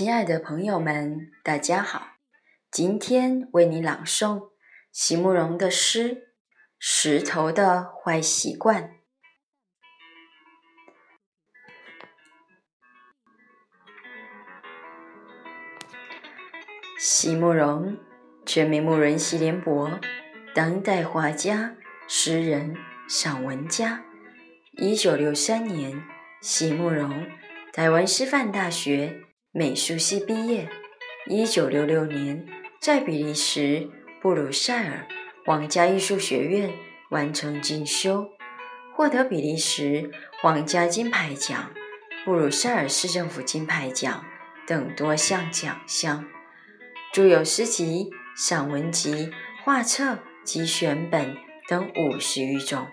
亲爱的朋友们，大家好！今天为你朗诵席慕容的诗《石头的坏习惯》。席慕容，全名慕人席联博，当代画家、诗人、散文家。一九六三年，席慕容台湾师范大学美术系毕业。一九六六年，在比利时布鲁塞尔皇家艺术学院完成进修，获得比利时皇家金牌奖、布鲁塞尔市政府金牌奖等多项奖项。著有诗集、散文集、画册及选本等五十余种，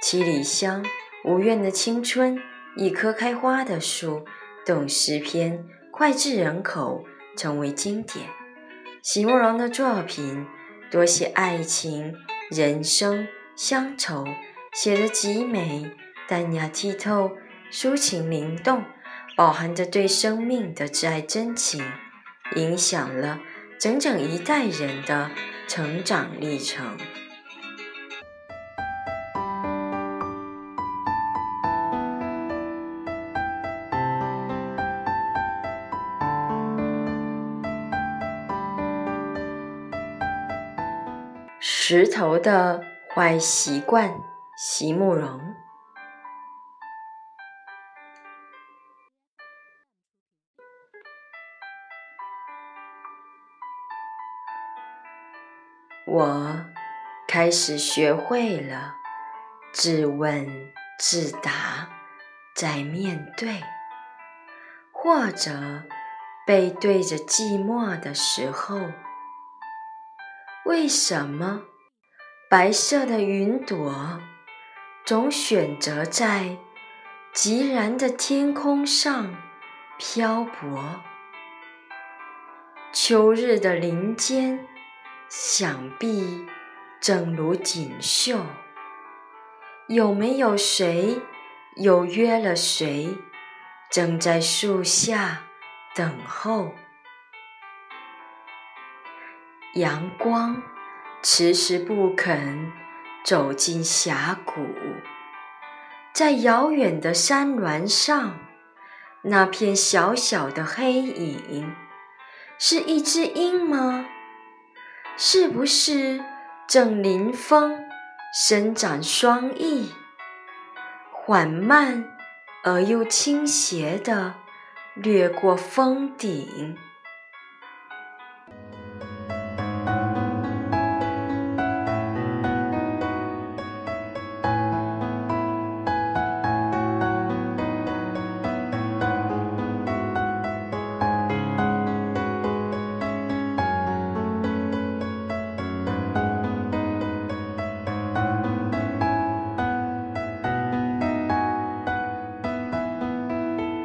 七里香、无怨的青春、一棵开花的树等诗篇脍炙人口，成为经典。席慕容的作品多写爱情、人生、乡愁，写得极美、淡雅剔透、抒情灵动，饱含着对生命的挚爱真情。影响了整整一代人的成长历程。石头的坏习惯，席慕容。我开始学会了自问自答，在面对或者背对着寂寞的时候，为什么白色的云朵总选择在寂然的天空上漂泊？秋日的林间。想必正如锦绣，有没有谁又约了谁，正在树下等候？阳光迟迟不肯走进峡谷，在遥远的山峦上，那片小小的黑影，是一只鹰吗？是不是正临风伸展双翼，缓慢而又倾斜地掠过峰顶？